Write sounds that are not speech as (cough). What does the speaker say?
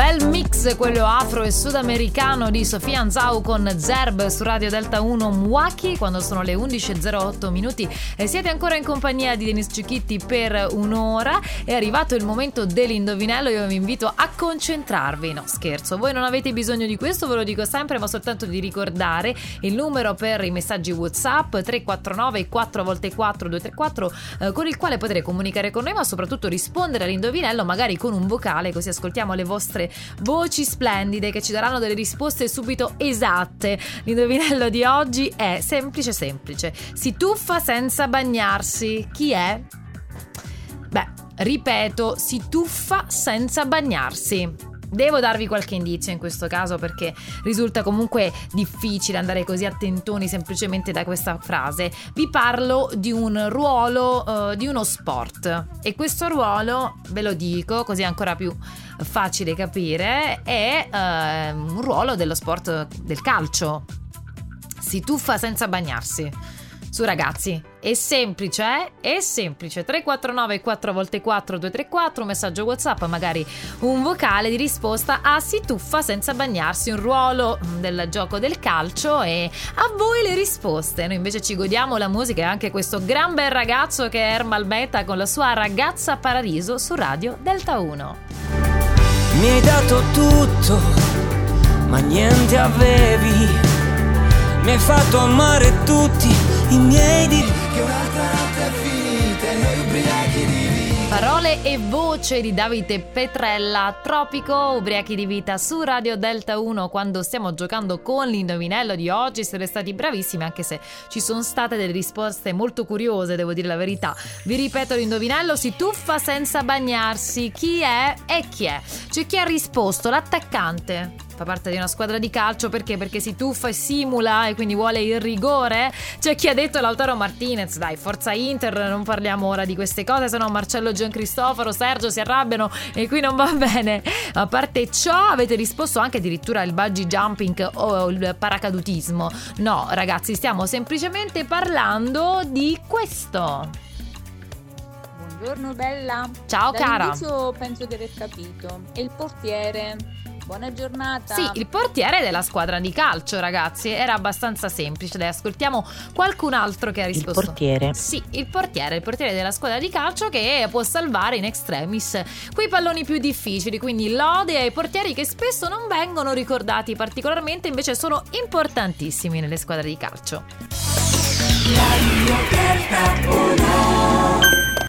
Bel mix quello afro e sudamericano di Sofia Anzau con Zerb su Radio Delta 1 Mwaki quando sono le 11.08 minuti. E siete ancora in compagnia di Denis Cicchitti per un'ora. È arrivato il momento dell'indovinello io vi invito a concentrarvi. No scherzo voi non avete bisogno di questo ve lo dico sempre ma soltanto di ricordare il numero per i messaggi whatsapp 349 4x4 234 eh, con il quale potrete comunicare con noi ma soprattutto rispondere all'indovinello magari con un vocale così ascoltiamo le vostre voci splendide che ci daranno delle risposte subito esatte. L'indovinello di oggi è semplice semplice. Si tuffa senza bagnarsi. Chi è? Beh, ripeto, si tuffa senza bagnarsi. Devo darvi qualche indizio in questo caso perché risulta comunque difficile andare così attentoni semplicemente da questa frase. Vi parlo di un ruolo uh, di uno sport e questo ruolo, ve lo dico così ancora più facile capire, è uh, un ruolo dello sport del calcio. Si tuffa senza bagnarsi. Su ragazzi, è semplice, eh? È semplice. 349 4 x 4 234, un messaggio WhatsApp, magari un vocale di risposta a si tuffa senza bagnarsi, un ruolo del gioco del calcio e a voi le risposte. Noi invece ci godiamo la musica e anche questo gran bel ragazzo che è Ermal Meta con la sua ragazza Paradiso su Radio Delta 1. Mi hai dato tutto, ma niente avevi. Mi hai fatto amare tutti i miei difetti che un'altra notte è finita e noi ubriachi di. Parole e voce di Davide Petrella, Tropico, ubriachi di vita su Radio Delta 1 quando stiamo giocando con l'indovinello di oggi. Siete stati bravissimi anche se ci sono state delle risposte molto curiose, devo dire la verità. Vi ripeto l'indovinello, si tuffa senza bagnarsi. Chi è e chi è? C'è chi ha risposto, l'attaccante fa parte di una squadra di calcio perché? Perché si tuffa e simula e quindi vuole il rigore. C'è chi ha detto Lautaro Martinez, dai, forza Inter, non parliamo ora di queste cose, se no Marcello Giancristoforo, Sergio si arrabbiano e qui non va (laughs) bene. A parte ciò, avete risposto anche addirittura il bungee jumping o il paracadutismo. No, ragazzi, stiamo semplicemente parlando di questo. Buongiorno bella. Ciao cara. penso di aver capito. È il portiere. Buona giornata. Sì, il portiere della squadra di calcio, ragazzi, era abbastanza semplice. Dai, ascoltiamo qualcun altro che ha risposto. Il portiere. Sì, il portiere, il portiere della squadra di calcio che può salvare in extremis quei palloni più difficili. Quindi lode ai portieri che spesso non vengono ricordati particolarmente, invece sono importantissimi nelle squadre di calcio. La